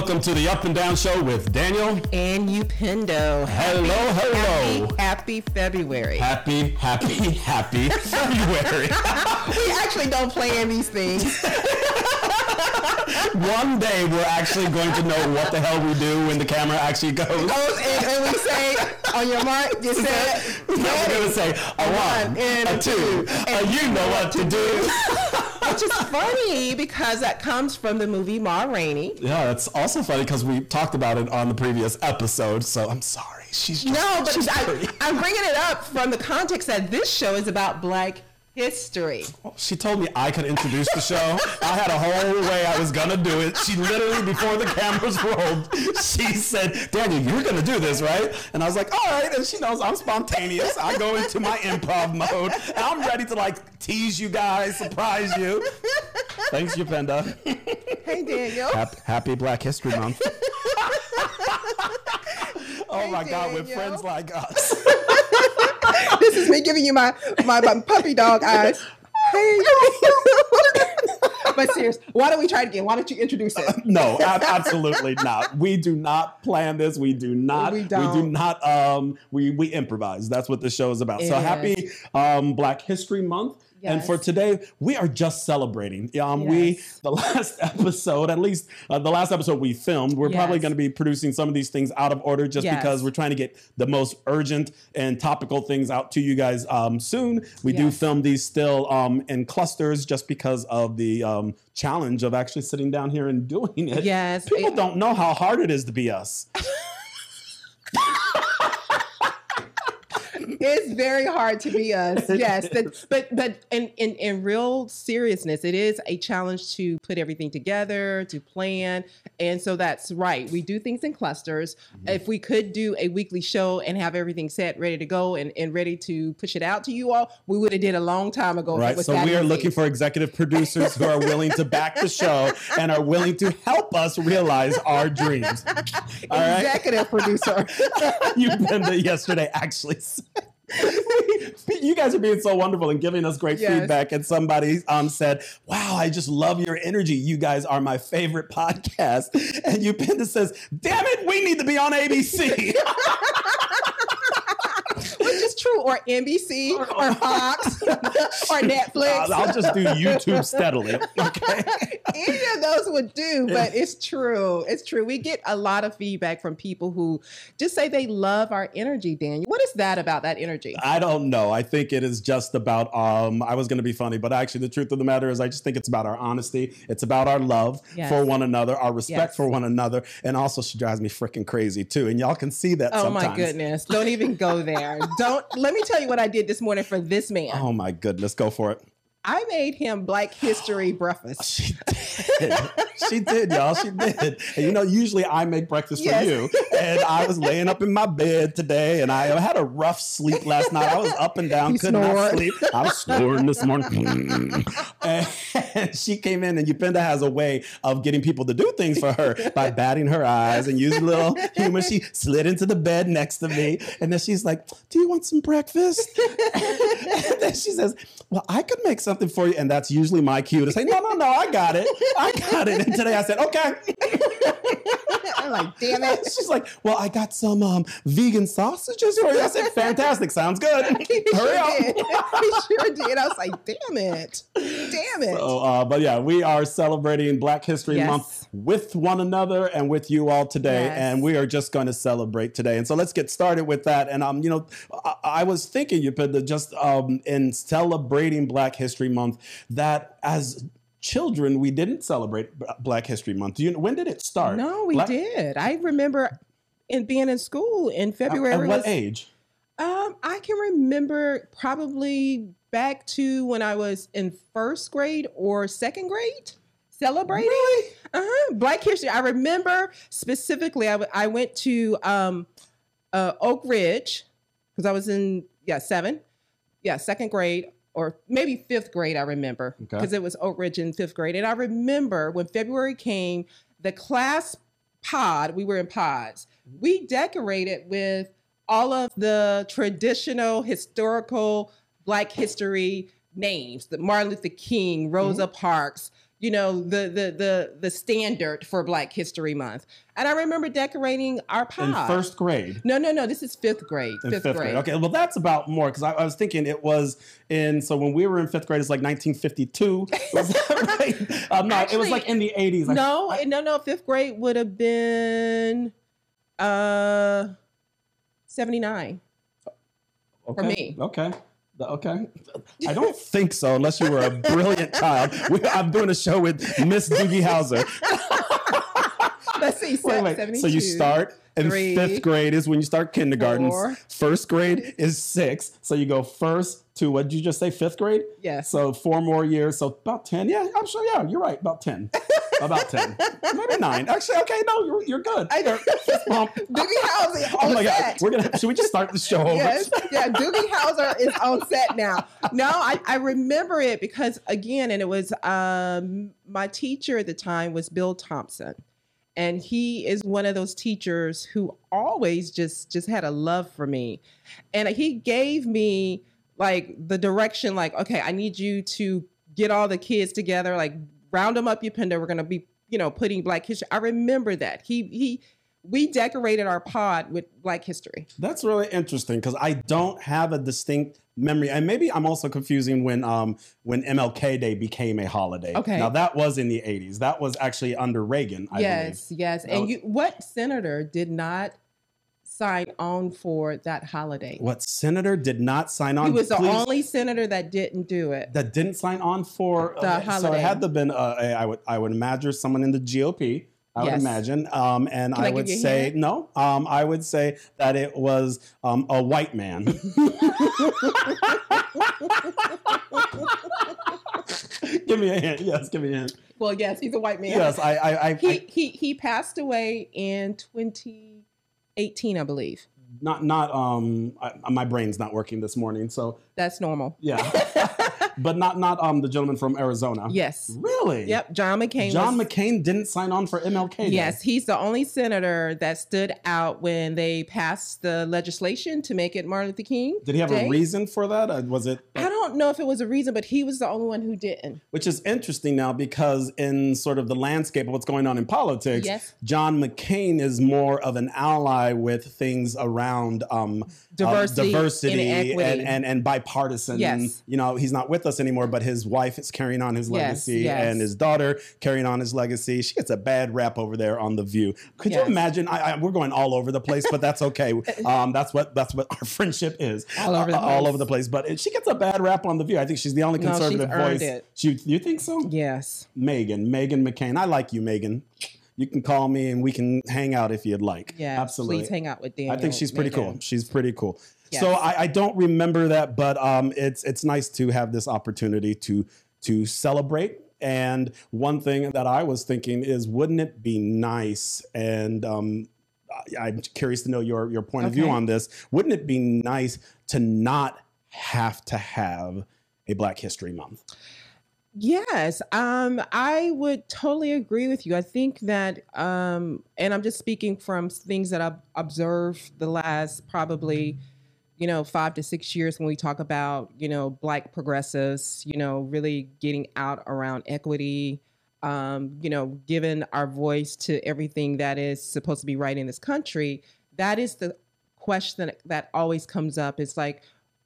welcome to the Up and Down Show with Daniel. And Upendo. Hello, hello. Happy, happy February. Happy, happy, happy February. we actually don't plan these things. One day we're actually going to know what the hell we do when the camera actually goes. Goes and, and we say, on your mark, you said, We're going to say a one, and a two, two, a you know what to do. Which is funny because that comes from the movie Ma Rainey. Yeah, that's also funny because we talked about it on the previous episode. So I'm sorry. She's just, No, but she's I. I'm bringing it up from the context that this show is about Black history. She told me I could introduce the show. I had a whole way I was gonna do it. She literally, before the cameras rolled, she said, Daniel, you're gonna do this, right? And I was like, all right. And she knows I'm spontaneous. I go into my improv mode and I'm ready to like tease you guys, surprise you. Thanks, Upendo. Hey, Daniel. Happy, happy Black History Month. oh my God, with Daniel. friends like us. this is me giving you my my, my puppy dog eyes. Hey. but serious, why don't we try it again? Why don't you introduce it? No, ab- absolutely not. We do not plan this. We do not. We do don't. Um, we we improvise. That's what the show is about. It so is. happy um, Black History Month. And for today, we are just celebrating. Um, We the last episode, at least uh, the last episode we filmed, we're probably going to be producing some of these things out of order, just Yes. because we're trying to get the most urgent and topical things out to you guys um, soon. We do film these still um, in clusters, just because of the um, challenge of actually sitting down here and doing it. Yes. People it- don't know how hard it is to be us. It's very hard to be us. Yes. that- but but in, in in real seriousness, it is a challenge to put everything together, to plan. And so that's right. We do things in clusters. Mm-hmm. If we could do a weekly show and have everything set, ready to go and, and ready to push it out to you all, we would have did a long time ago. Right. So we are easy. looking for executive producers who are willing to back the show and are willing to help us realize our dreams. All right. executive producer. you Brenda yesterday actually said. you guys are being so wonderful and giving us great Yes. feedback. And somebody um, said, Wow, I just love your energy. You guys are my favorite podcast. And Upendo says, Damn it, we need to be on ABC. Which is true, or NBC, or Fox, or Netflix. I'll, I'll just do YouTube steadily. Okay. Would do, but it's true. It's true. We get a lot of feedback from people who just say they love our energy, Daniel. What is that about that energy? I don't know. I think it is just about um I was going to be funny, but actually the truth of the matter is I just think it's about our honesty. It's about our love Yes. for one another, our respect Yes. for one another, and also she drives me freaking crazy too. And y'all can see that Oh sometimes. my goodness. Don't even go there. Don't let me tell you what I did this morning for this man. Oh my goodness, go for it. I made him Black History breakfast. She did. she did, y'all. She did. And you know, usually I make breakfast Yes. for you. And I was laying up in my bed today and I had a rough sleep last night. I was up and down, could not sleep. I was snoring this morning. and she came in and Upendo has a way of getting people to do things for her by batting her eyes and using a little humor. She slid into the bed next to me. And then she's like, Do you want some breakfast? and then she says, Well, I could make something for you. And that's usually my cue to say, No, no, no, I got it. I got it. And today I said, Okay. I'm like, damn it. She's like, Well, I got some um, vegan sausages for you. I said, Fantastic. Sounds good. He Hurry sure up. He sure did. I was like, damn it. Damn it. So, uh, but yeah, we are celebrating Black History Yes. Month with one another and with you all today, Yes. and we are just going to celebrate today. And so let's get started with that. And um, you know, I, I was thinking, you put just um, in celebrating Black History Month, that as children we didn't celebrate Black History Month. You when did it start? No, we Black- did. I remember in being in school in At, February. at what was- age? Um, I can remember probably back to when I was in first grade or second grade celebrating. Really? Uh-huh. Black History. I remember specifically. I, w- I went to um, uh, Oak Ridge because I was in yeah seven, yeah second grade or maybe fifth grade. I remember Okay. because it was Oak Ridge in fifth grade, and I remember when February came, the class pod. We were in pods. We decorated with all of the traditional historical Black history names: the Martin Luther King, Rosa Parks. You know, the the the the standard for Black History Month. And I remember decorating our pod. In first grade. No, no, no. This is fifth grade. In Fifth, fifth, grade. grade. Okay, well, that's about more because I, I was thinking it was in. So when we were in fifth grade, it's like 1952. Was that right? Um, no, it was like in the 80s. I- No, I- no, no. Fifth grade would have been uh seventy nine. okay. me. Okay. Okay. I don't think so, unless you were a brilliant child. We, I'm doing a show with Miss Doogie Howser. Let's see. Wait, wait. So you start in three, fifth grade is when you start kindergarten. four. First grade is six. So you go first to what did you just say? Fifth grade. Yes. So four more years. So about ten. Yeah, I'm sure. Yeah, you're right. About ten. about ten. Maybe nine. Actually, okay. No, you're you're good. I know. Doogie Howser Oh my god. We're gonna. Should we just start the show over? Yes, yeah. Doogie Howser is on set now. No, I, I remember it because again, and it was um, my teacher at the time was Bill Thompson, and he is one of those teachers who always just just had a love for me, and he gave me like the direction, like okay, I need you to get all the kids together, like round them up, you Upendo. We're gonna be you know putting Black History. I remember that he he. We decorated our pod with Black History. That's really interesting because I don't have a distinct memory, and maybe I'm also confusing when um when MLK Day became a holiday. Okay. Now that was in the 80s. That was actually under Reagan. I yes, yes. That And was- you, what senator did not sign on for that holiday? What senator did not sign on? He was the only senator that didn't do it. that didn't sign on for The holiday. So it had to have been uh, a- I would I would imagine someone in the GOP. I would Yes. imagine, um, and Can I, I would say no. Um, I would say that it was um, a white man. give me a hint. Yes, give me a hint. Well, yes, he's a white man. Yes, I, I, I, He he he passed away in 2018, I believe. not, not. Um, I, my brain's not working this morning, so That's normal. yeah. but not, not um, the gentleman from Arizona. Yes. Really? Yep. John McCain. John was, McCain didn't sign on for MLK. Day. Yes, he's the only senator that stood out when they passed the legislation to make it Martin Luther King. Did he have Day. a reason for that? Uh, was it? I don't know if it was a reason, but he was the only one who didn't. Which is interesting now because in sort of the landscape of what's going on in politics, Yes. John McCain is more of an ally with things around um, uh, Diversity, diversity and, and and bipartisan. Yes. You know, he's not with us anymore, but his wife is carrying on his legacy, yes. and his daughter carrying on his legacy. She gets a bad rap over there on the View. Could Yes. you imagine? I, I, we're going all over the place, but that's okay. um, that's what that's what our friendship is. All over the Uh, all place. over the place. But she gets a bad rap on the View. I think she's the only No, conservative earned voice. it. She, you think so? Yes. Meghan, Meghan McCain. I like you, Meghan. You can call me and we can hang out if you'd like. Yeah. absolutely. Please hang out with Daniel. I think she's pretty cool. She's pretty cool. Yes. So I, I don't remember that, but um, it's it's nice to have this opportunity to to celebrate. And one thing that I was thinking is, wouldn't it be nice? And um, I- I'm curious to know your your point of view on this. Wouldn't it be nice to not have to have a Black History Month? Yes, um, I would totally agree with you. I think that, um, and I'm just speaking from things that I've observed the last probably, you know, five to six years when we talk about, you know, Black progressives, you know, really getting out around equity, um, you know, giving our voice to everything that is supposed to be right in this country. That is the question that always comes up. It's like,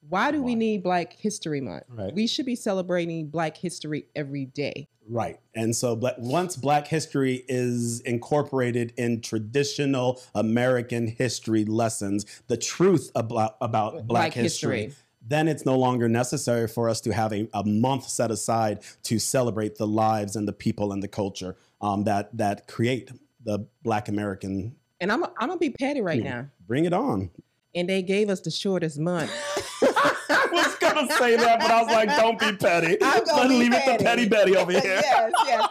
why do we need Black History Month? Right. We should be celebrating Black history every day. Right. And so once Black history is incorporated in traditional American history lessons, the truth about, about Black, Black history, history. then it's no longer necessary for us to have a, a month set aside to celebrate the lives and the people and the culture um, that, that create the Black American. And I'm I'm gonna be petty right Yeah. now. Bring it on. And they gave us the shortest month. I was going to say that, but I was like, don't be petty. I'm gonna leave it to Petty Betty over here. yes, yes.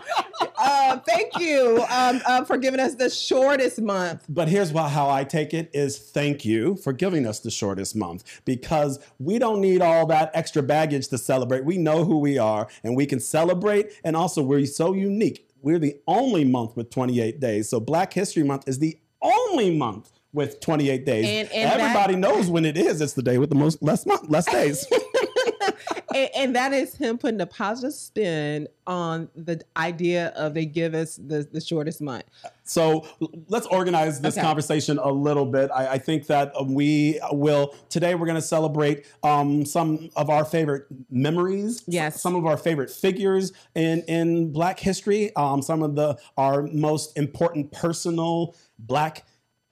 Uh, thank you um, uh, for giving us the shortest month. But here's why, how I take it is thank you for giving us the shortest month because we don't need all that extra baggage to celebrate. We know who we are and we can celebrate. And also, we're so unique. We're the only month with 28 days. So, Black History Month is the only month with 28 days. And- and that- Everybody knows when it is. It's the day with the most less month, less days. and, and that is him putting a positive spin on the idea of they give us the, the shortest month. So let's organize this Okay. conversation a little bit. I, I think that uh, we will today. We're going to celebrate um, some of our favorite memories. Yes. some of our favorite figures in in Black history. Um, some of the our most important personal Black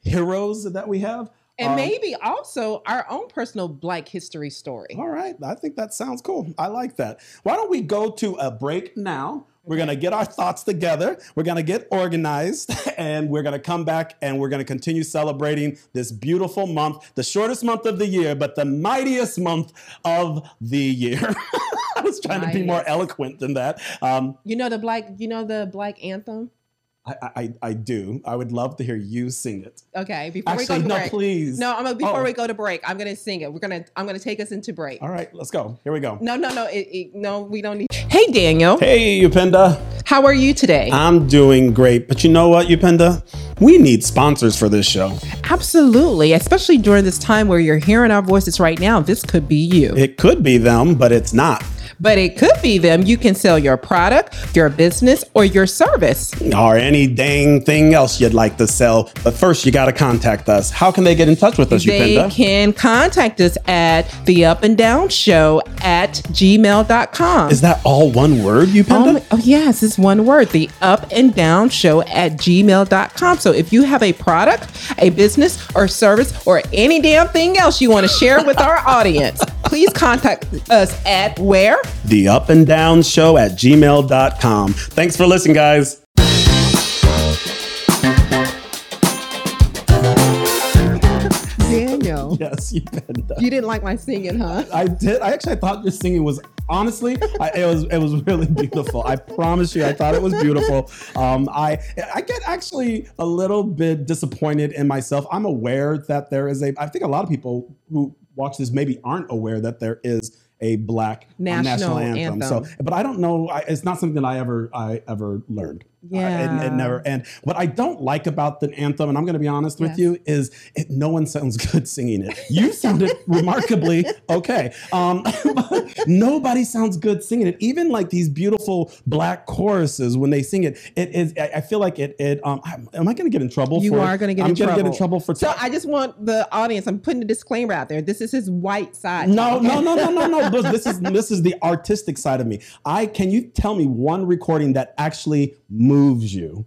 heroes that we have. And Um, maybe also our own personal Black history story. All right. I think that sounds cool. I like that. Why don't we go to a break now? We're going to get our thoughts together. We're going to get organized and we're going to come back and we're going to continue celebrating this beautiful month, the shortest month of the year, but the mightiest month of the year. I was trying to be more eloquent than that. Um, You know the black. You know the Black anthem. I, I, I do. I would love to hear you sing it. Okay, before we go to no, break. please. No, I'm gonna, before Oh. we go to break, I'm gonna sing it. We're gonna. I'm gonna take us into break. All right, let's go. Here we go. No, no, no. It, it, no, we don't need. Hey, Daniel. Hey, Upendo. How are you today? I'm doing great. But you know what, Upendo? We need sponsors for this show. Absolutely, especially during this time where you're hearing our voices right now. This could be you, It could be them, but it's not. But it could be them. You can sell your product, your business, or your service. Or any dang thing else you'd like to sell. But first, you got to contact us. How can they get in touch with us, They Upendo? can contact us at the up and down show at gmail.com. Is that all one word, Upendo? my- oh, yes, it's one word, the up and down show at gmail.com. So if you have a product, a business, or service, or any damn thing else you want to share with our audience, please contact us at where? The up and down show at gmail.com. Thanks for listening, guys. Daniel. Yes, Upendo. You didn't like my singing, huh? I did. I actually thought your singing was honestly, I, it was it was really beautiful. I promise you, I thought it was beautiful. Um, I I get actually a little bit disappointed in myself. I'm aware that there is a. I think a lot of people who watch this maybe aren't aware that there is a black uh, National anthem. anthem. So, but I don't know. I, it's not something that I ever I ever learned. Uh, it, it never. And what I don't like about the anthem, and I'm going to be honest with Yes. you, is it, no one sounds good singing it. You sounded remarkably okay. Um, but nobody sounds good singing it. Even like these beautiful black choruses when they sing it, it is. I I feel like it. It. Um, am I going to get in trouble? You for are gonna get I'm gonna get in trouble. for. So I just want the audience, I'm putting a disclaimer out there. This is his white side. no, no, no, no, no, no. This, this is this is the artistic side of me. I can you tell me one recording that actually moves you?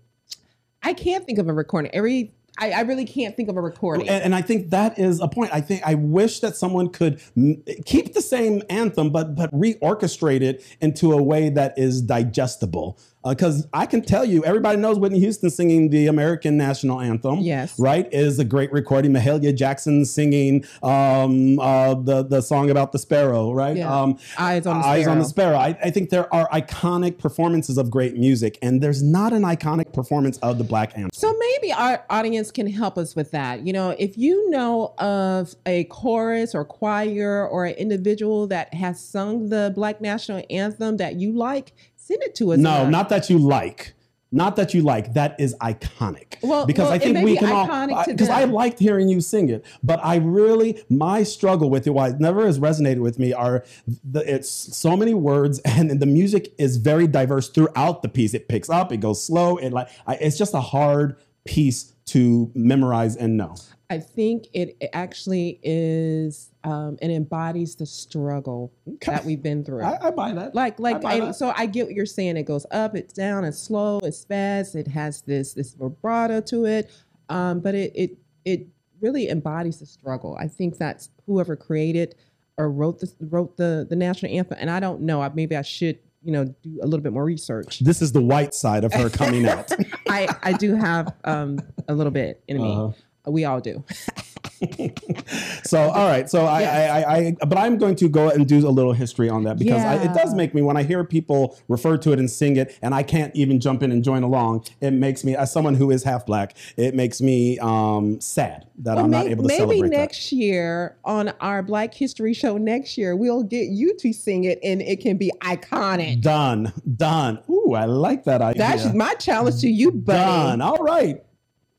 I can't think of a recording. Every I, I really can't think of a recording. And, and I think that is a point. I think I wish that someone could m- keep the same anthem, but but reorchestrate it into a way that is digestible. Because I can tell you, everybody knows Whitney Houston singing the American national anthem. Yes. right is a great recording. Mahalia Jackson singing um, uh, the the song about the sparrow. Right. Yeah. Um, Eyes on the Eyes on the Sparrow. Sparrow. I, I think there are iconic performances of great music, and there's not an iconic performance of the Black Anthem. So maybe our audience can help us with that. You know, if you know of a chorus or choir or an individual that has sung the Black National Anthem that you like, send it to us. No, not that you like. Not that you like. That is iconic. Well- because well, I think we can all. Because I them. liked hearing you sing it, but I really my struggle with it, why it never has resonated with me, are the it's so many words, and the music is very diverse throughout the piece. It picks up, it goes slow, it like I, it's just a hard piece to memorize and know. I think it it actually is, um, it embodies the struggle that we've been through. I, I buy that. like like buy and that. so i get what you're saying it goes up it's down it's slow it's fast it has this this vibrato to it um but it it it really embodies the struggle i think that's whoever created or wrote the wrote the the national anthem and i don't know I, maybe i should you know do a little bit more research This is the white side of her coming out. i i do have um a little bit in me Uh-huh. We all do so all right so I, Yes. I, I i but i'm going to go and do a little history on that because I, it does make me when i hear people refer to it and sing it and i can't even jump in and join along it makes me as someone who is half black it makes me um sad that Well, i'm not able to sing it. maybe celebrate next year on our Black History Show next year, we'll get you to sing it and it can be iconic. done done ooh i like that idea That's my challenge to you, buddy. done all right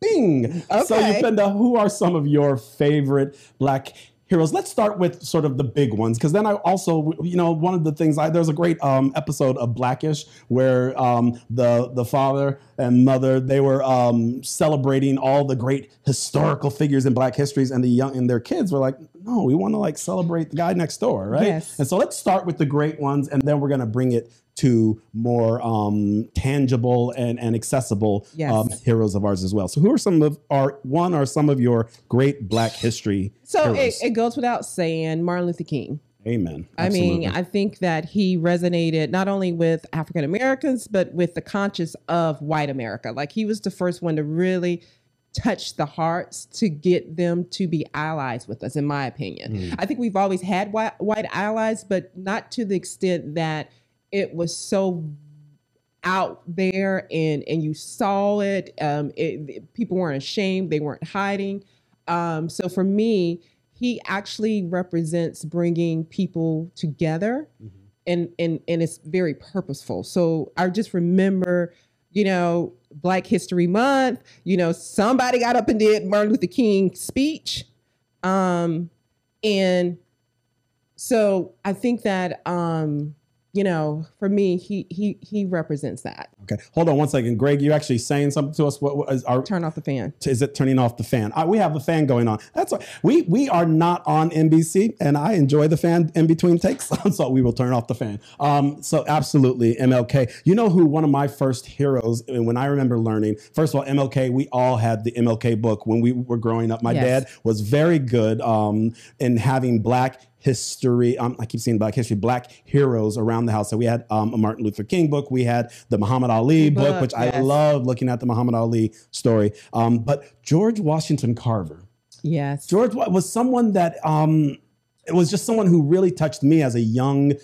Bing. Okay. So, Okay. Upenda, who are some of your favorite Black heroes. Let's start with sort of the big ones, because then I also, you know, one of the things I there's a great um, episode of Blackish where um, the the father and mother they were um, celebrating all the great historical figures in Black histories, and the young and their kids were like, no, we want to like celebrate the guy next door, right? Yes. And so let's start with the great ones, and then we're gonna bring it to more um, tangible and, and accessible Yes. um, heroes of ours as well. So, who are some of our one are some of your great Black history So it, it goes without saying, Martin Luther King. Amen. I mean, I think that he resonated not only with African Americans, but with the conscience of white America. Like he was the first one to really touch the hearts to get them to be allies with us, in my opinion. Mm. I think we've always had white, white allies, but not to the extent that it was so out there and and you saw it. Um, it, it- people weren't ashamed; they weren't hiding. Um, so for me, he actually represents bringing people together, Mhm. and and and it's very purposeful. So I just remember, you know, Black History Month. You know, somebody got up and did Martin Luther King speech, um, and so I think that um, you know, for me, he he he represents that. Okay, hold on one second, Greg. You actually saying something to us? What, what is our? Turn off the fan. Is it turning off the fan? Uh, we have a fan going on. That's why we we are not on NBC, and I enjoy the fan in between takes, so we will turn off the fan. Um, so absolutely, MLK. You know who one of my first heroes, and when I remember learning, first of all, MLK. We all had the MLK book when we were growing up. My Yes. dad was very good um, in having black history. Um, I keep saying black history, black heroes around the house. So we had um, a Martin Luther King book. We had the Muhammad Ali book, Book, which I yes. love looking at the Muhammad Ali story. Um, but George Washington Carver, Yes. George was someone that um, it was just someone who really touched me as a young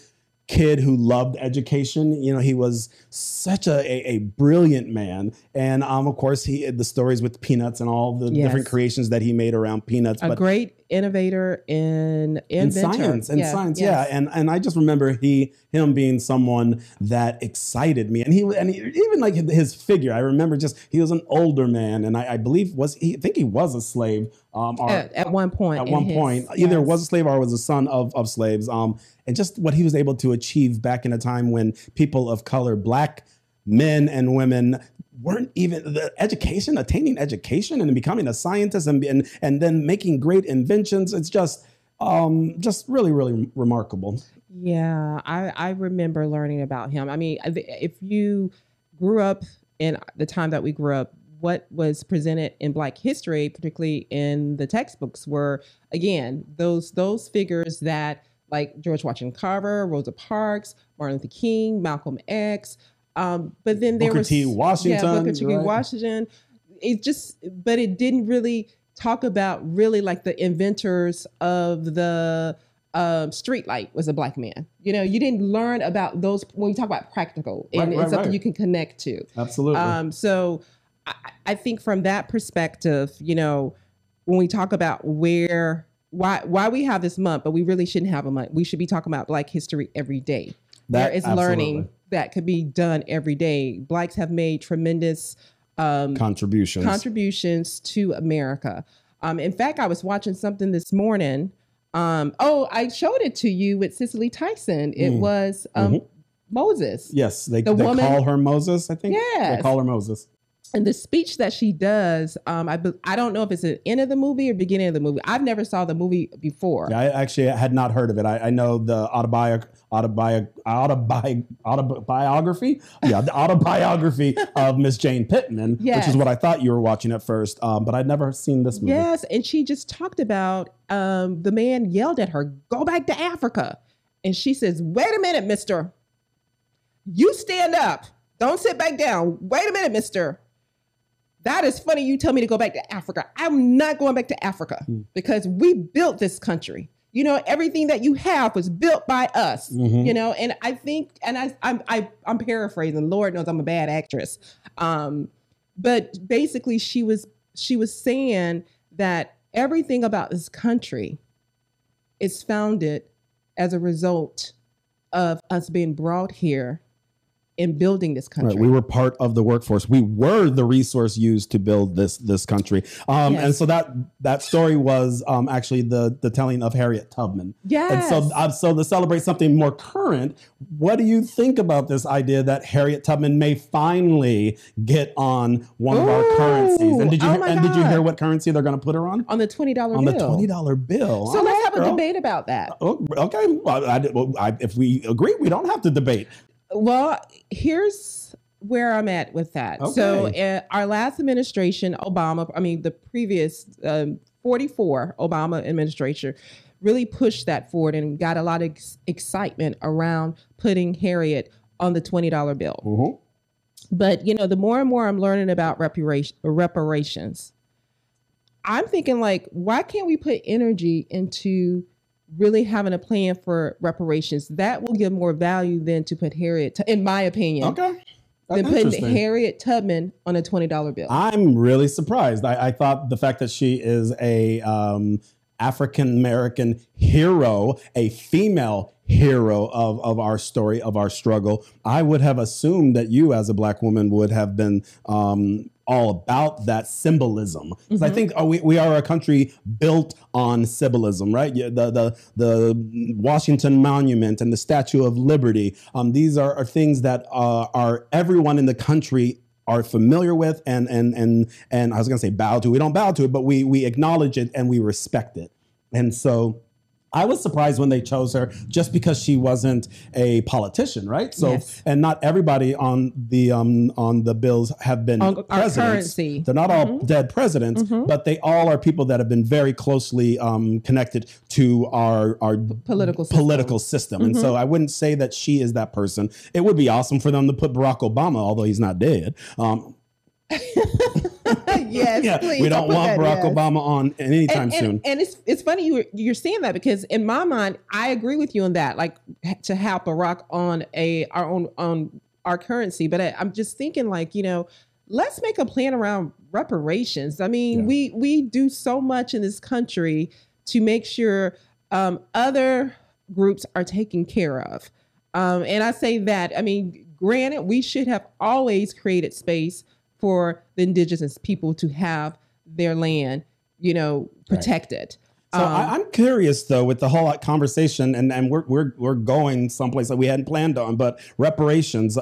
kid who loved education. You know, he was such a, a, a brilliant man, and um, of course, he the stories with peanuts and all the Yes. different creations that he made around peanuts. a great innovator in in science and Yeah, science yes. yeah and and i just remember he him being someone that excited me and he and he, even like his figure i remember just he was an older man and i, I believe was he i think he was a slave um or at, at one point. at one his- point either yes. was a slave or was a son of, of slaves um and just what he was able to achieve back in a time when people of color black men and women weren't even the education attaining education and becoming a scientist and and, and then making great inventions it's just um just really really remarkable Yeah, I I remember learning about him. I mean, if you grew up in the time that we grew up, what was presented in Black history, particularly in the textbooks, were again those those figures that like George Washington Carver, Rosa Parks, Martin Luther King, Malcolm X. Um, but then there Booker was T. Washington, yeah, Booker T. right? Washington. It just, but it didn't really talk about really like the inventors of the um, street light was a black man. You know, you didn't learn about those when you talk about practical and Right, right, something right. you can connect to. absolutely Um, so I, I think from that perspective, you know, when we talk about where why why we have this month, but we really shouldn't have a month. We should be talking about Black history every day. That- there is absolutely. learning that could be done every day. Blacks have made tremendous um, contributions contributions to America. Um, in fact, I was watching something this morning. Um, oh, I showed it to you with Cicely Tyson. It Mm. was um, Mhm. Moses. yes they, the they woman- call her moses i think Yeah, they call her moses and the speech that she does, um, I be- I don't know if it's the end of the movie or beginning of the movie. I've never saw the movie before. Yeah, I actually had not heard of it. I, I know the autobi autobi autobi autobiography. Yeah, the autobiography of Miss Jane Pittman, which is what I thought you were watching at first. Um, but I'd never seen this movie. Yes, and she just talked about um, the man yelled at her, "Go back to Africa," and she says, "Wait a minute, Mister. You stand up. Don't sit back down. Wait a minute, Mister. That is funny. You tell me to go back to Africa. I'm not going back to Africa Hmm. because we built this country. You know, everything that you have was built by us. Mhm. You know, and I think, and I, I'm, I, I'm paraphrasing. Lord knows I'm a bad actress. Um, but basically, she was, she was saying that everything about this country is founded as a result of us being brought here in building this country. Right. We were part of the workforce. We were the resource used to build this this country. Um, Yes. And so that that story was um, actually the the telling of Harriet Tubman. yes. And so, uh, so to celebrate something more current, what do you think about this idea that Harriet Tubman may finally get on one of our currencies? And did you Oh my and did you hear what currency they're going to put her on? on the twenty dollar On bill. the twenty dollar bill. So All let's right, have a debate about that. Oh, okay. Well, I, well, I, if we agree, we don't have to debate. Well, here's where I'm at with that. So, uh, our last administration, Obama, I mean, the previous um, 44 Obama administration, really pushed that forward and got a lot of ex- excitement around putting Harriet on the $20 bill. Mhm. But you know, the more and more I'm learning about reparation, reparations, I'm thinking like, why can't we put energy into really having a plan for reparations? That will give more value than to put Harriet, in my opinion, Okay. than putting. Harriet Tubman on a twenty dollar bill. I'm really surprised. I, I thought the fact that she is a um, African American hero, a female hero of, of our story, of our struggle, I would have assumed that you, as a black woman, would have been um, all about that symbolism. 'Cause I Mhm. think uh, we, we are a country built on symbolism, right? The, the, the Washington Monument and the Statue of Liberty. Um, these are, are things that uh, are everyone in the country are familiar with and and and and I was gonna say bow to. We don't bow to it, but we we acknowledge it and we respect it. And so I was surprised when they chose her just because she wasn't a politician, right? So Yes. and not everybody on the um on the bills have been on our presidents. currency. They're not all Mhm. dead presidents, Mhm. but they all are people that have been very closely um, connected to our our Political system. political system. And Mm-hmm. so I wouldn't say that she is that person. It would be awesome for them to put Barack Obama, although he's not dead. Um, yes, yeah, please we don't put want Barack yes. Obama on anytime and, soon. And, and it's it's funny you you're saying that because in my mind I agree with you on that. Like to have Barack on a our own on our currency, but I, I'm just thinking like you know let's make a plan around reparations. I mean Yeah. we we do so much in this country to make sure um, other groups are taken care of, um, and I say that I mean granted we should have always created space for the indigenous people to have their land you know, Right. protected. So I, um, I'm curious though with the whole uh, conversation, and, and we're, we're we're going someplace that we hadn't planned on, but reparations.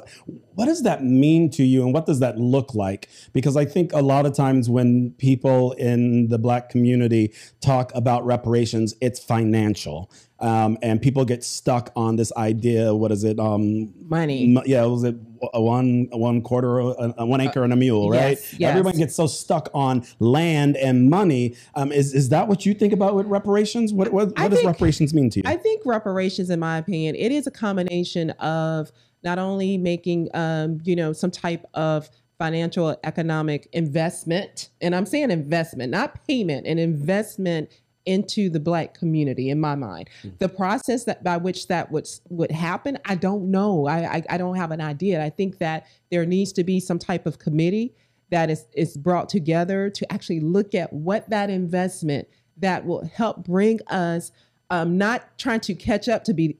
What does that mean to you, and what does that look like? Because I think a lot of times when people in the Black community talk about reparations, it's financial, um, and people get stuck on this idea. What is it? Um, money. M- yeah, was it a one a one quarter a, a one acre and a mule, right? yes, yes. Everyone gets so stuck on land and money. Um, is is that what you think about with reparations? What what, what does think- reparations mean to you? I think reparations, in my opinion, it is a combination of not only making, um, you know, some type of financial economic investment, and I'm saying investment, not payment, an investment into the black community in my mind. The process that by which that would would happen i don't know. I, I i don't have an idea. I think that there needs to be some type of committee that is is brought together to actually look at what that investment that will help bring us um, not trying to catch up to be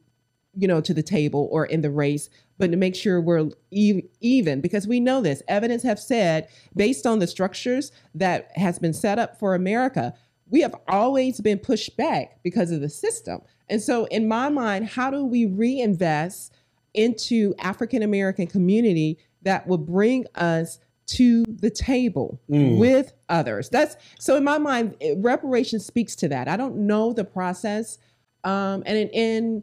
you know to the table or in the race but to make sure we're e- even because we know this. Evidence have said based on the structures that has been set up for america we have always been pushed back because of the system. And so in my mind how do we reinvest into african american community that will bring us to the table Mm. with others? That's so in my mind it- reparations speaks to that. I don't know the process um and in, in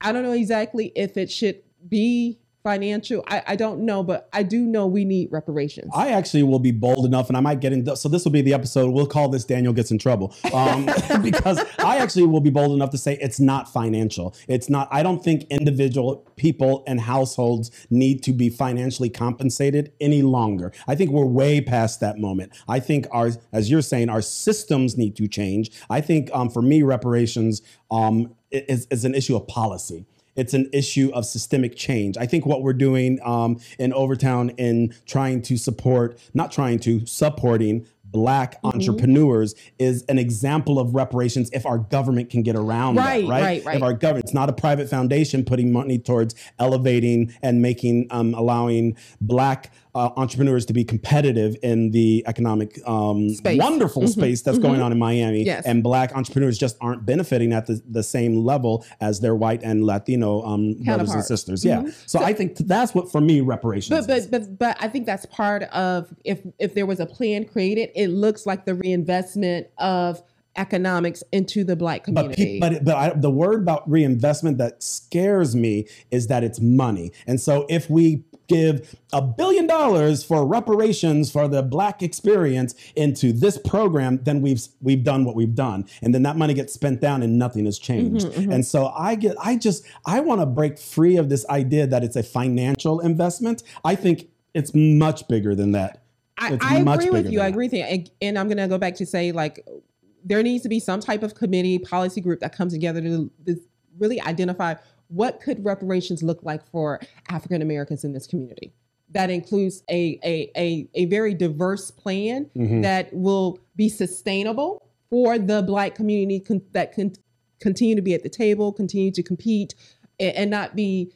i don't know exactly if it should be financial I, I don't know but i do know we need reparations I actually will be bold enough, and I might get in. So this will be the episode. We'll call this Daniel gets in trouble, um, because I actually will be bold enough to say it's not financial. It's not. I don't think individual people and households need to be financially compensated any longer. I think we're way past that moment. I think our, as you're saying, our systems need to change. I think um, for me, reparations um, is, is an issue of policy. It's an issue of systemic change. I think what we're doing um, in Overtown in trying to support, not trying to, supporting black Mhm. entrepreneurs is an example of reparations if our government can get around Right, that, right? right, right. If our government, it's not a private foundation putting money towards elevating and making, um, allowing black uh, entrepreneurs to be competitive in the economic um, Space. wonderful Mhm, space that's going on in Miami. Yes. And black entrepreneurs just aren't benefiting at the, the same level as their white and Latino um, brothers and sisters. Yeah. Mhm. So, I think that's what for me reparations. But is. but but but I think that's part of if if there was a plan created, it looks like the reinvestment of economics into the black But, community. pe- but but I, the word about reinvestment that scares me is that it's money. And so if we give a billion dollars for reparations for the black experience into this program, then we've we've done what we've done, and then that money gets spent down and nothing has changed. Mhm, mhm. And so I get I just I want to break free of this idea that it's a financial investment. I think it's much bigger than that. I, I agree with you. I agree with you. And, and I'm going to go back to say, like, there needs to be some type of committee, policy group that comes together to, to really identify what could reparations look like for African Americans in this community. That includes a, a, a, a very diverse plan Mhm. that will be sustainable for the Black community con- that can continue to be at the table, continue to compete, and, and not be,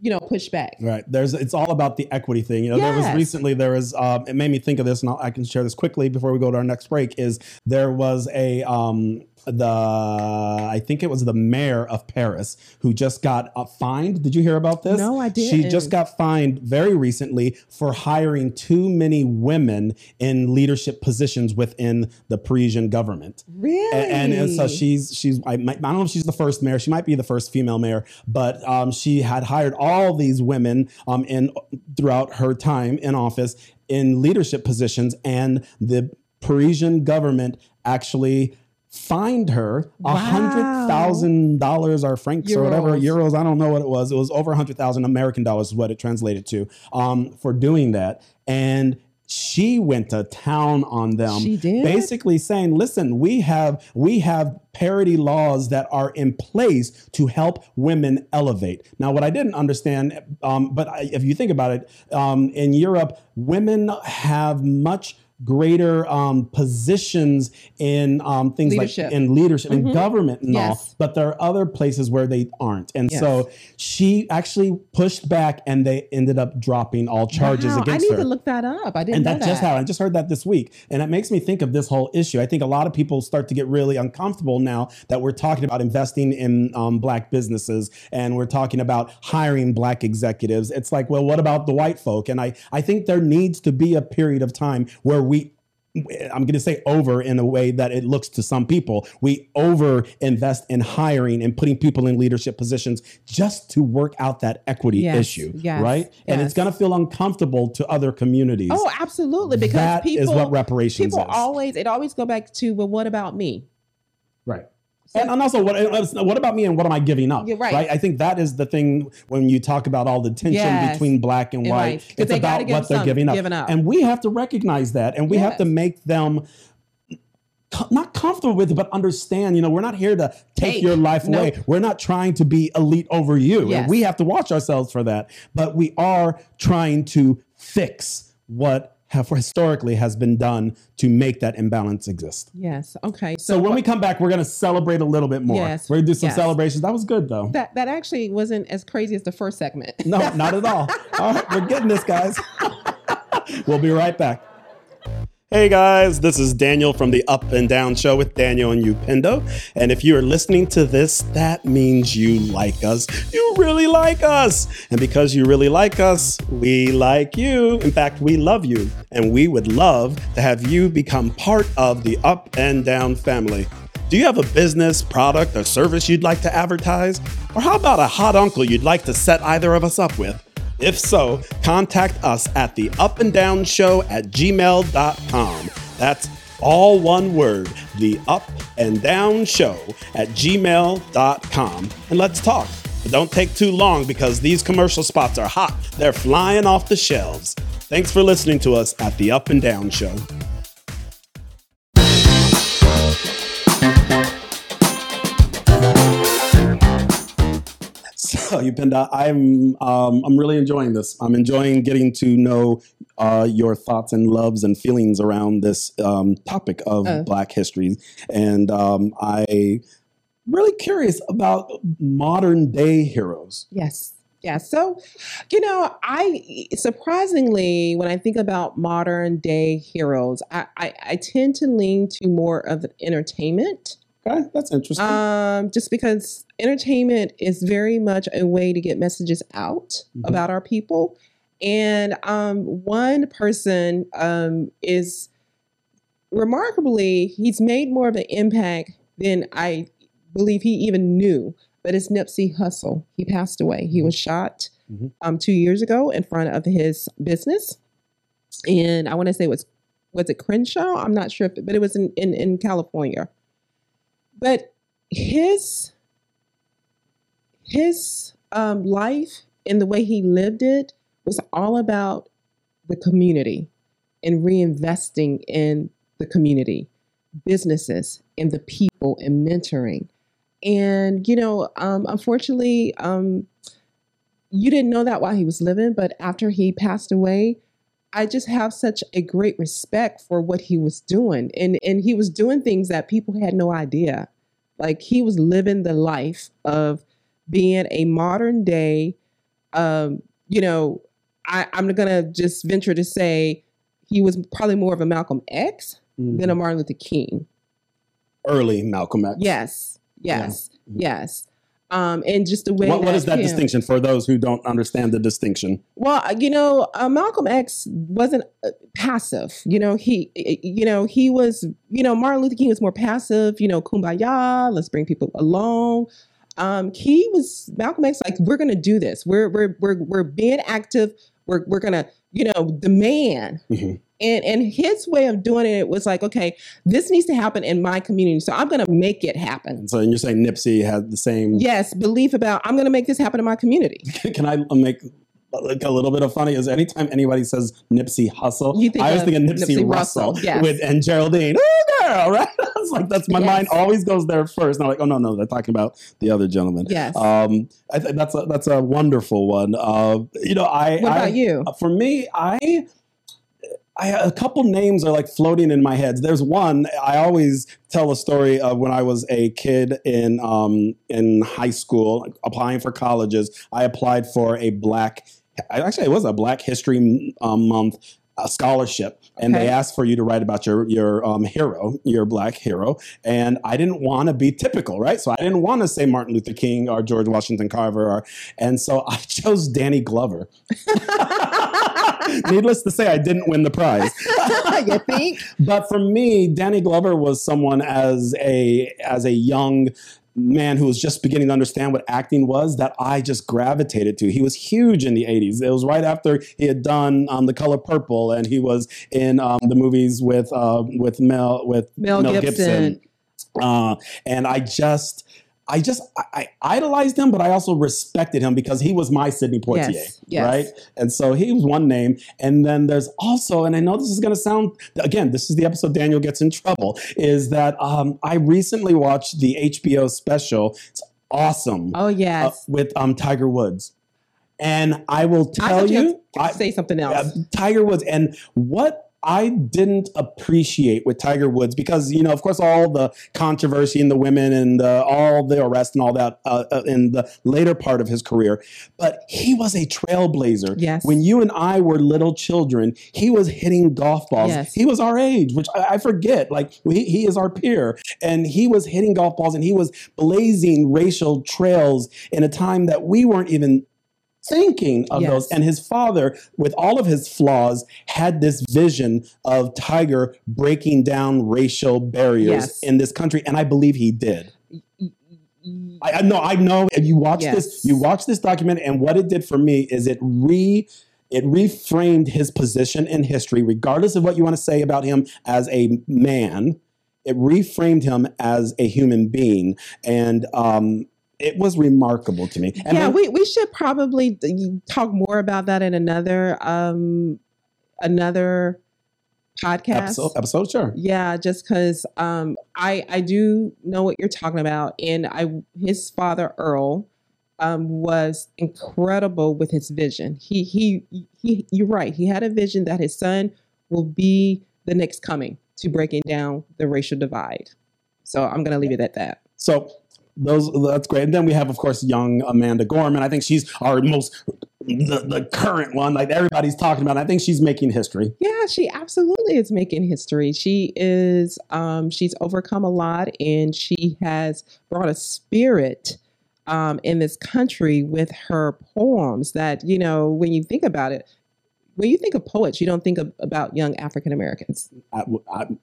you know, pushed back. Right. There's it's all about the equity thing. You know, there was recently there was um, it made me think of this, and I'll, I can share this quickly before we go to our next break. Is there was a um the I think it was the mayor of Paris who just got uh, fined. Did you hear about this? No, I did. She just got fined very recently for hiring too many women in leadership positions within the Parisian government. Really? A- And, and so she's she's I, might, I don't know if she's the first mayor. She might be the first female mayor, but um, she had hired all these women um, in throughout her time in office in leadership positions, and the Parisian government actually fined her a hundred thousand dollars or francs or whatever Euros. euros. I don't know what it was. It was over a hundred thousand American dollars is what it translated to um, for doing that, and. She went to town on them She did? basically saying listen we have we have parity laws that are in place to help women elevate now what i didn't understand um, but I, if you think about it um, in europe women have much greater um, positions in um, things Leadership. like in leadership in Mhm. government and all but there are other places where they aren't and Yes. so she actually pushed back and they ended up dropping all charges Wow, against I need her to look that up. I didn't and know that that. just happened. I just heard that this week. And it makes me think of this whole issue. I think a lot of people start to get really uncomfortable now that we're talking about investing in um, black businesses and we're talking about hiring black executives. It's like, well, what about the white folk? And I, I think there needs to be a period of time where we I'm going to say over in a way that it looks to some people. We over invest in hiring and putting people in leadership positions just to work out that equity Yes, issue, yes, right? And it's going to feel uncomfortable to other communities. Oh, absolutely. Because That people, is what reparations people is. always it always go back to, well, what about me? Right. And, and also, what uh, what about me and what am I giving up? You're right. I think that is the thing when you talk about all the tension Yes. between black and And white. 'Cause It's about what they're giving up. giving up. and we have to recognize that, and we have to make them not comfortable with it, but understand. You know, we're not here to take Take. your life away. Nope. We're not trying to be elite over you, Yes. and we have to watch ourselves for that. But we are trying to fix what have historically has been done to make that imbalance exist. Yes. Okay. So, when what- we come back, we're gonna celebrate a little bit more. Yes, We're gonna do some yes. celebrations. That was good though. that that actually wasn't as crazy as the first segment. No, not at all. All right, we're getting this, guys. we'll be right back. Hey guys, this is Daniel from the Up and Down Show with Daniel and Upendo. And if you are listening to this, that means you like us. You really like us. And because you really like us, we like you. In fact, we love you. And we would love to have you become part of the Up and Down family. Do you have a business, product, or service you'd like to advertise? Or how about a hot uncle you'd like to set either of us up with? If so, contact us at the up and down show at gmail.com. That's all one word, the up and down show at gmail.com. And let's talk. But don't take too long because these commercial spots are hot. They're flying off the shelves. Thanks for listening to us at the Up and Down Show. So you, Pinda. I'm um, I'm really enjoying this. I'm enjoying getting to know uh, your thoughts and loves and feelings around this um, topic of Uh. Black history, and um, I really curious about modern day heroes. Yes. Yeah. So, you know, I surprisingly, when I think about modern day heroes, I, I, I tend to lean to more of entertainment. Okay, that's interesting. Um, just because entertainment is very much a way to get messages out Mhm. about our people. And um, one person um, is remarkably, he's made more of an impact than I believe he even knew. But it's Nipsey Hussle. He passed away. He was shot Mhm. um, two years ago in front of his business, and I want to say it was was it Crenshaw? I'm not sure, if, but it was in, in in California. But his his um, life and the way he lived it was all about the community and reinvesting in the community, businesses, and the people, and mentoring. And you know, um, unfortunately, um, you didn't know that while he was living, but after he passed away, I just have such a great respect for what he was doing, and and he was doing things that people had no idea. Like he was living the life of being a modern day, um, you know, I, I'm gonna just venture to say he was probably more of a Malcolm X than a Martin Luther King. Early Malcolm X. Yes, yes, Mhm. yes. Um, and just the way What, what is that distinction for those who don't understand the distinction? Well, uh, you know, uh, Malcolm X wasn't uh, passive. You know, he, uh, you know, he was. You know, Martin Luther King was more passive. You know, kumbaya, let's bring people along. Um, he was Malcolm X. Like, we're gonna do this. We're we're we're we're being active. We're we're gonna, you know, demand. Mhm. And and his way of doing it was like, okay, this needs to happen in my community, so I'm gonna make it happen. And so you're saying Nipsey had the same. Yes, belief about I'm gonna make this happen in my community. Can I make like a little bit of funny? Is anytime anybody says Nipsey Hussle, You think I was of thinking Nipsey, Nipsey Russell, Russell, yes. with and Geraldine. Oh, girl, right? It's like that's my Yes. mind always goes there first. And I'm like, oh no, no, they're talking about the other gentleman. Yes. Um, I think that's a that's a wonderful one. Uh, you know, I what I, about you? Uh, For me, I, I a couple names are like floating in my head. There's one I always tell a story of when I was a kid in um, in high school applying for colleges. I applied for a black, actually it was a Black History um, Month. Uh scholarship, and they asked for you to write about your your um, hero, your black hero, and I didn't want to be typical, right? So I didn't want to say Martin Luther King or George Washington Carver, or, and so I chose Danny Glover. Needless to say, I didn't win the prize. you think? But for me, Danny Glover was someone as a as a young man who was just beginning to understand what acting was that I just gravitated to. He was huge in the 80s. It was right after he had done um, The Color Purple and he was in um, the movies with uh, with Mel with Mel, Gibson. Uh, and I just I just I, I idolized him, but I also respected him because he was my Sidney Poitier, Yes, yes. right? And so he was one name. And then there's also, and I know this is going to sound again, this is the episode Daniel gets in trouble. Is that um, I recently watched the HBO special. It's awesome Oh uh, with um, Tiger Woods, and I will tell thought you you, I, say something else. uh, Tiger Woods. And what I didn't appreciate with Tiger Woods, because, you know, of course, all the controversy and the women and the, all the arrest and all that uh, uh, in the later part of his career, but he was a trailblazer. Yes. When you and I were little children, he was hitting golf balls. Yes. He was our age, which I, I forget. Like, he, he is our peer. And he was hitting golf balls and he was blazing racial trails in a time that we weren't even thinking of those. And his father, with all of his flaws, had this vision of Tiger breaking down racial barriers Yes. in this country. And I believe he did. I, I know, I know. And you watch this, you watch this document, and what it did for me is it re it reframed his position in history, regardless of what you want to say about him as a man. It reframed him as a human being, and um, it was remarkable to me. And yeah, then- we, we should probably talk more about that in another um another podcast. episode, episode, sure. Yeah, just because um, I I do know what you're talking about, and I his father Earl um, was incredible with his vision. He he he. You're right. He had a vision that his son will be the next coming to breaking down the racial divide. So I'm going to leave it at that. So those that's great. And then we have, of course, young Amanda Gorman. I think she's our most the, the current one, like everybody's talking about. I think she's making history. Yeah, she absolutely is making history. She is um, she's overcome a lot and she has brought a spirit um, in this country with her poems that, you know, when you think about it, when you think of poets, you don't think of, about young African Americans.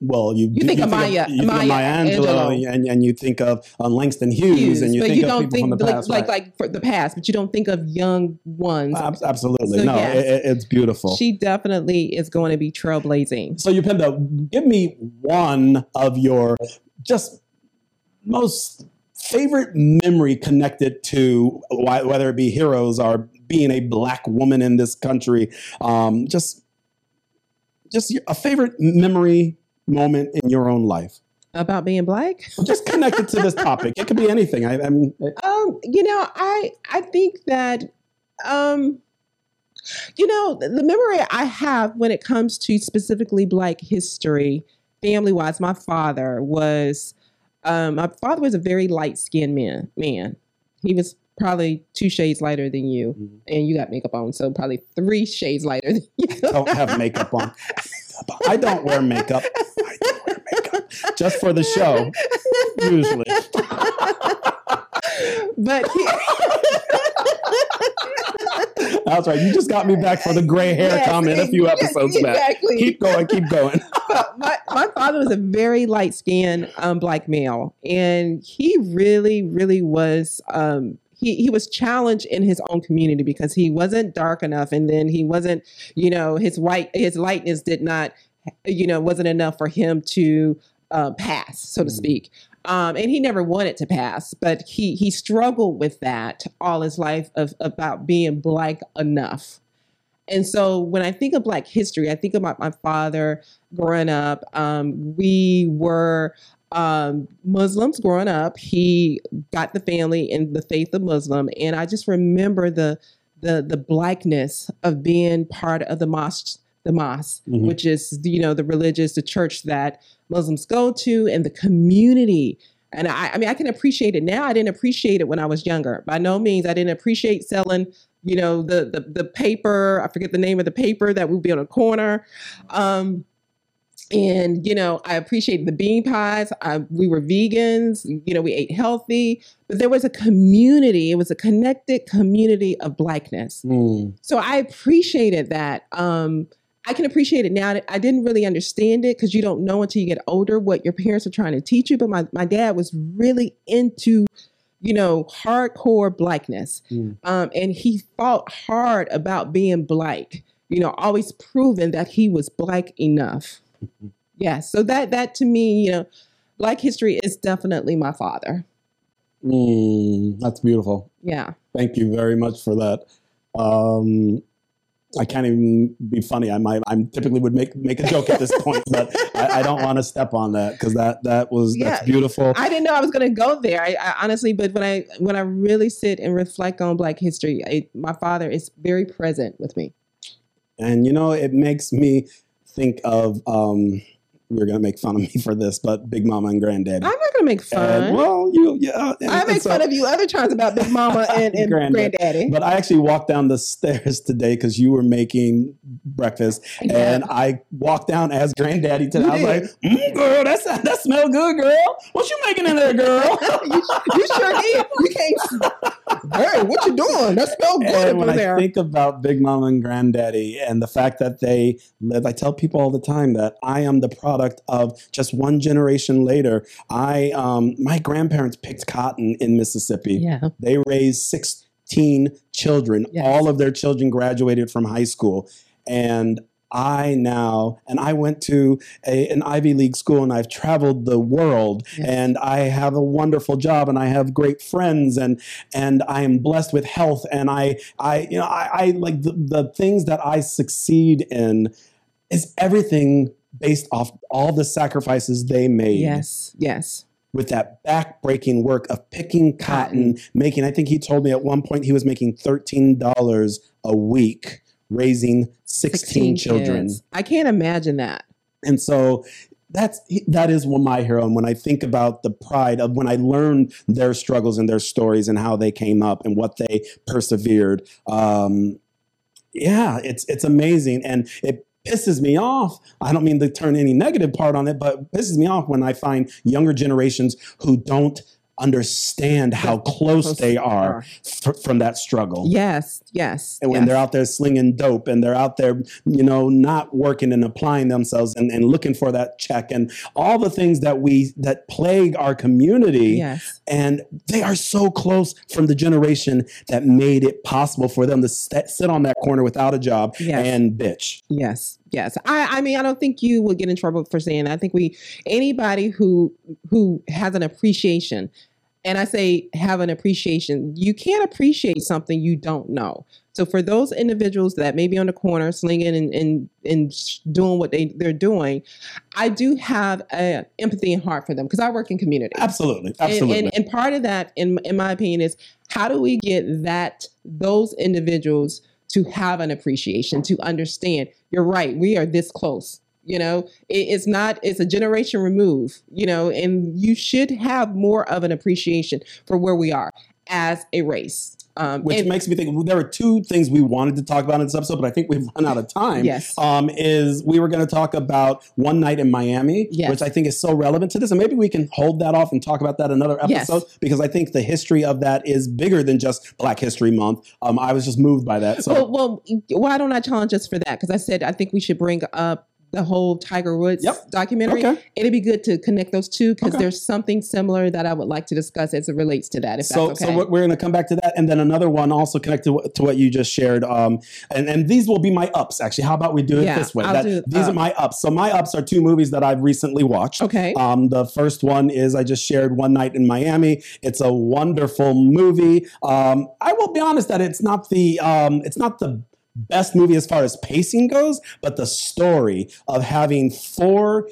well, you, you think you of Maya, you Maya, Maya Angelou, and, and you think of uh, Langston Hughes, Hughes, and you think you of people think from the like past, like, right? like for the past, but you don't think of young ones. Ab- Absolutely, So, no, yes. it, it- it's beautiful. She definitely is going to be trailblazing. so, Upendo, give me one of your just most favorite memory connected to whether it be heroes or being a black woman in this country. Um, just, just a favorite memory moment in your own life. About being black? Just connected to this topic. It could be anything. I, I mean, Um, you know, I I think that um you know, the the memory I have when it comes to specifically black history, family wise, my father was um my father was a very light skinned man man. He was probably two shades lighter than you, Mhm. and you got makeup on, so probably three shades lighter than you. don't have makeup on. I don't wear makeup. I don't wear makeup just for the show, usually. but he, That's right. You just got me back for the gray hair Yes, comment a few yes, episodes back. Keep going. Keep going. my, my father was a very light skinned um, black male, and he really, really was. Um, he, he was challenged in his own community because he wasn't dark enough, and then he wasn't, you know, his white his lightness did not, you know, wasn't enough for him to uh, pass, so to Mm. speak. Um, and he never wanted to pass, but he he struggled with that all his life of about being black enough. And so when I think of Black history, I think about my father growing up. Um, we were um, Muslims growing up. He got the family in the faith of Muslim, and I just remember the the the blackness of being part of the mosque, the mosque, Mhm. which is you know the religious, the church that Muslims go to, and the community. And I, I mean, I can appreciate it now. I didn't appreciate it when I was younger. By no means, I didn't appreciate selling you know the the the paper i forget the name of the paper that would be on a corner um and you know i appreciated the bean pies. I, we were vegans you know we ate healthy but there was a community it was a connected community of blackness. Mm. so i appreciated that. Um i can appreciate it now. I didn't really understand it because you don't know until you get older what your parents are trying to teach you but my, my dad was really into you know hardcore blackness. Mm. um, and he fought hard about being black you know always proving that he was black enough yeah so that that to me you know black history is definitely my father Mm. That's beautiful. yeah Thank you very much for that. Um, I can't even be funny. I might. I'm typically would make make a joke at this point, but I, I don't want to step on that because that that was that's Yeah. beautiful. i didn't know i was going to go there I, I honestly but when i when i really sit and reflect on black history I, my father is very present with me And you know, it makes me think of um you're gonna make fun of me for this, but Big Mama and Granddaddy. i'm not going to make fun And, well, you yeah. and- i make so- fun of you other times about big mama and, and Granddad. granddaddy But I actually walked down the stairs today because you were making breakfast, Yeah. and I walked down as Granddaddy today. I was like, mm, "Girl, that's that smell good, girl. What you making in there, girl?" you, you sure did. You can't. Hey, what you doing? That smells good And when I there. think about Big Mama and Granddaddy and the fact that they live, I tell people all the time that I am the product of just one generation later. I, um, my grandparents picked cotton in Mississippi. yeah. They raised 16 children. Yes. All of their children graduated from high school. And I now, and I went to a, an Ivy League school and I've traveled the world Yes. and I have a wonderful job and I have great friends and, and I am blessed with health. And I, I, you know, I, I like the, the things that I succeed in is everything based off all the sacrifices they made. Yes. Yes. with that back-breaking work of picking cotton, making. I think he told me at one point he was making thirteen dollars a week raising 16, children. kids. I can't imagine that. And so that's that is one my hero. And when I think about the pride of when I learned their struggles and their stories and how they came up and what they persevered, um, yeah, it's it's amazing, and it pisses me off. I don't mean to turn any negative part on it, but pisses me off when I find younger generations who don't understand how close they are f- from that struggle. Yes, yes. And when yes. they're out there slinging dope and they're out there, you know, not working and applying themselves and, and looking for that check and all the things that we that plague our community. Yes. And they are so close from the generation that made it possible for them to st- sit on that corner without a job Yes. and bitch. Yes, yes. I, I mean, I don't think you would get in trouble for saying that. I think we anybody who who has an appreciation, and I say have an appreciation, you can't appreciate something you don't know. So for those individuals that may be on the corner slinging and and, and doing what they they're doing, I do have a empathy and heart for them because I work in community. Absolutely. And- Absolutely. And, and, part of that, in in my opinion, is how do we get that those individuals to have an appreciation, to understand? You're right. We are this close. You know, it, it's not. It's a generation remove. You know, and you should have more of an appreciation for where we are as a race. Um, Which and- makes me think there are two things we wanted to talk about in this episode, but I think we've run out of time. Yes. Um, is we were going to talk about one night in Miami, Yes. which I think is so relevant to this, and maybe we can hold that off and talk about that another Yes. episode because I think the history of that is bigger than just Black History Month. Um, I was just moved by that. So well, well, why don't I challenge us for that? Because I said I think we should bring up the whole Tiger Woods Yep. documentary. okay. It'd be good to connect those two because Okay. there's something similar that I would like to discuss as it relates to that. If So, that's so okay. we're, we're going to come back to that, and then another one also connected to what- to what you just shared. Um, and and these will be my ups. Actually, how about we do it Yeah, this way? That- do these are my ups. So my ups are two movies that I've recently watched. okay. Um, the first one is I just shared One Night in Miami. It's a wonderful movie. Um, I will be honest that it's not the um, it's not the best movie as far as pacing goes, but the story of having four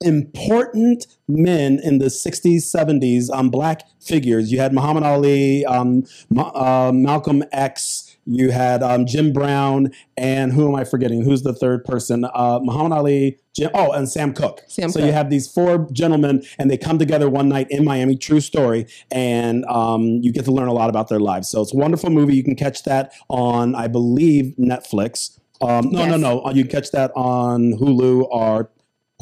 important men in the 60s 70s um, black figures. You had muhammad ali um, Ma- uh, malcolm x you had um, jim brown and who am i forgetting who's the third person uh, muhammad ali jim oh and sam cooke Sam so Cooke. you have these four gentlemen and they come together one night in miami true story and um, you get to learn a lot about their lives so it's a wonderful movie you can catch that on i believe netflix um, no, no, Yes. no. You can catch that on Hulu or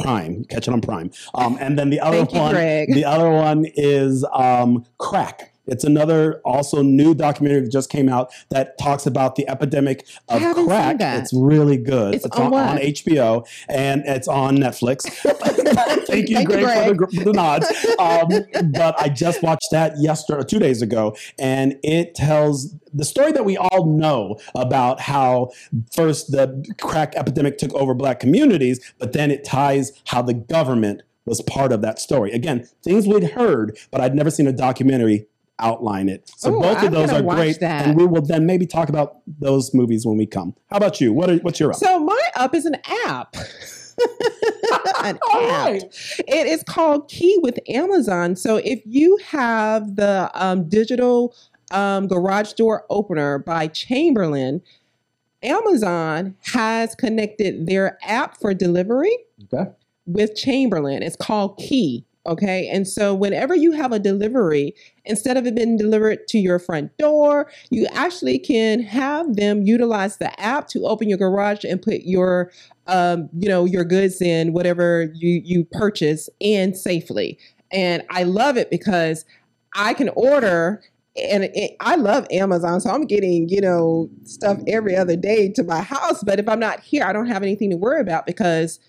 Prime. Catch it on Prime. Um, and then the other Thank you, one, Greg. the other one is um, Crack. It's another also new documentary that just came out that talks about the epidemic of crack. It's really good. It's on what? HBO and it's on Netflix. Thank you, Thank you, Greg, for the, gr- the nods. Um, but I just watched that yesterday, two days ago, and it tells the story that we all know about how first the crack epidemic took over black communities, but then it ties how the government was part of that story. Again, things we'd heard, but I'd never seen a documentary outline it. So Ooh, both I'm of those are great, that. and we will then maybe talk about those movies when we come. How about you? What are, what's your up? So my up is an app. an All app. right. It is called Key with Amazon. So if you have the um, digital um, garage door opener by Chamberlain, Amazon has connected their app for delivery Okay. with Chamberlain. It's called Key. Okay. And so whenever you have a delivery, instead of it being delivered to your front door, you actually can have them utilize the app to open your garage and put your um, you know, your goods in whatever you you purchase in safely. And I love it because I can order and it, I love Amazon, so I'm getting you know stuff every other day to my house. But if I'm not here, I don't have anything to worry about because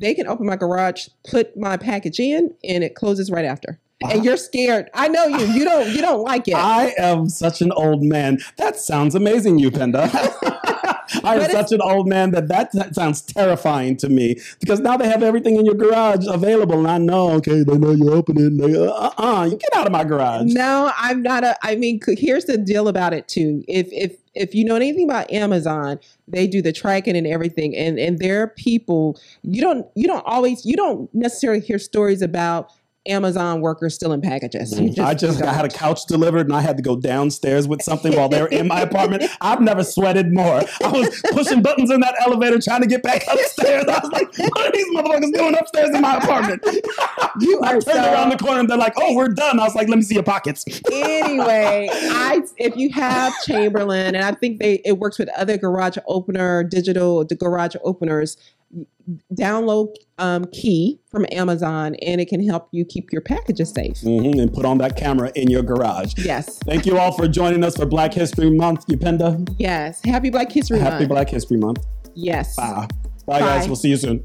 they can open my garage, put my package in, and it closes right after. And you're scared. I know you. You don't. You don't like it. I am such an old man. That sounds amazing, Upendo. I am such an old man that, that that sounds terrifying to me because now they have everything in your garage available, and I know, okay, they know you open it. And they, uh, uh, you get out of my garage. No, I'm not a. I mean, here's the deal about it too. If if if you know anything about Amazon, they do the tracking and everything, and and there are people you don't you don't always you don't necessarily hear stories about Amazon workers stealing packages. You Mm. I just I had a couch delivered and I had to go downstairs with something while they were in my apartment. I've never sweated more. I was pushing buttons in that elevator trying to get back upstairs. I was like, what are these motherfuckers doing upstairs in my apartment? You I turned so around the corner and they're like, oh, we're done. I was like, let me see your pockets. anyway, I if you have Chamberlain, and I think they it works with other garage opener digital the garage openers. Download um, Key from Amazon, and it can help you keep your packages safe. Mhm, and put on that camera in your garage. Yes, Thank you all for joining us for Black History Month. Upendo, yes. Happy Black History happy Month. Black History Month. yes. Bye. Bye, guys. We'll see you soon.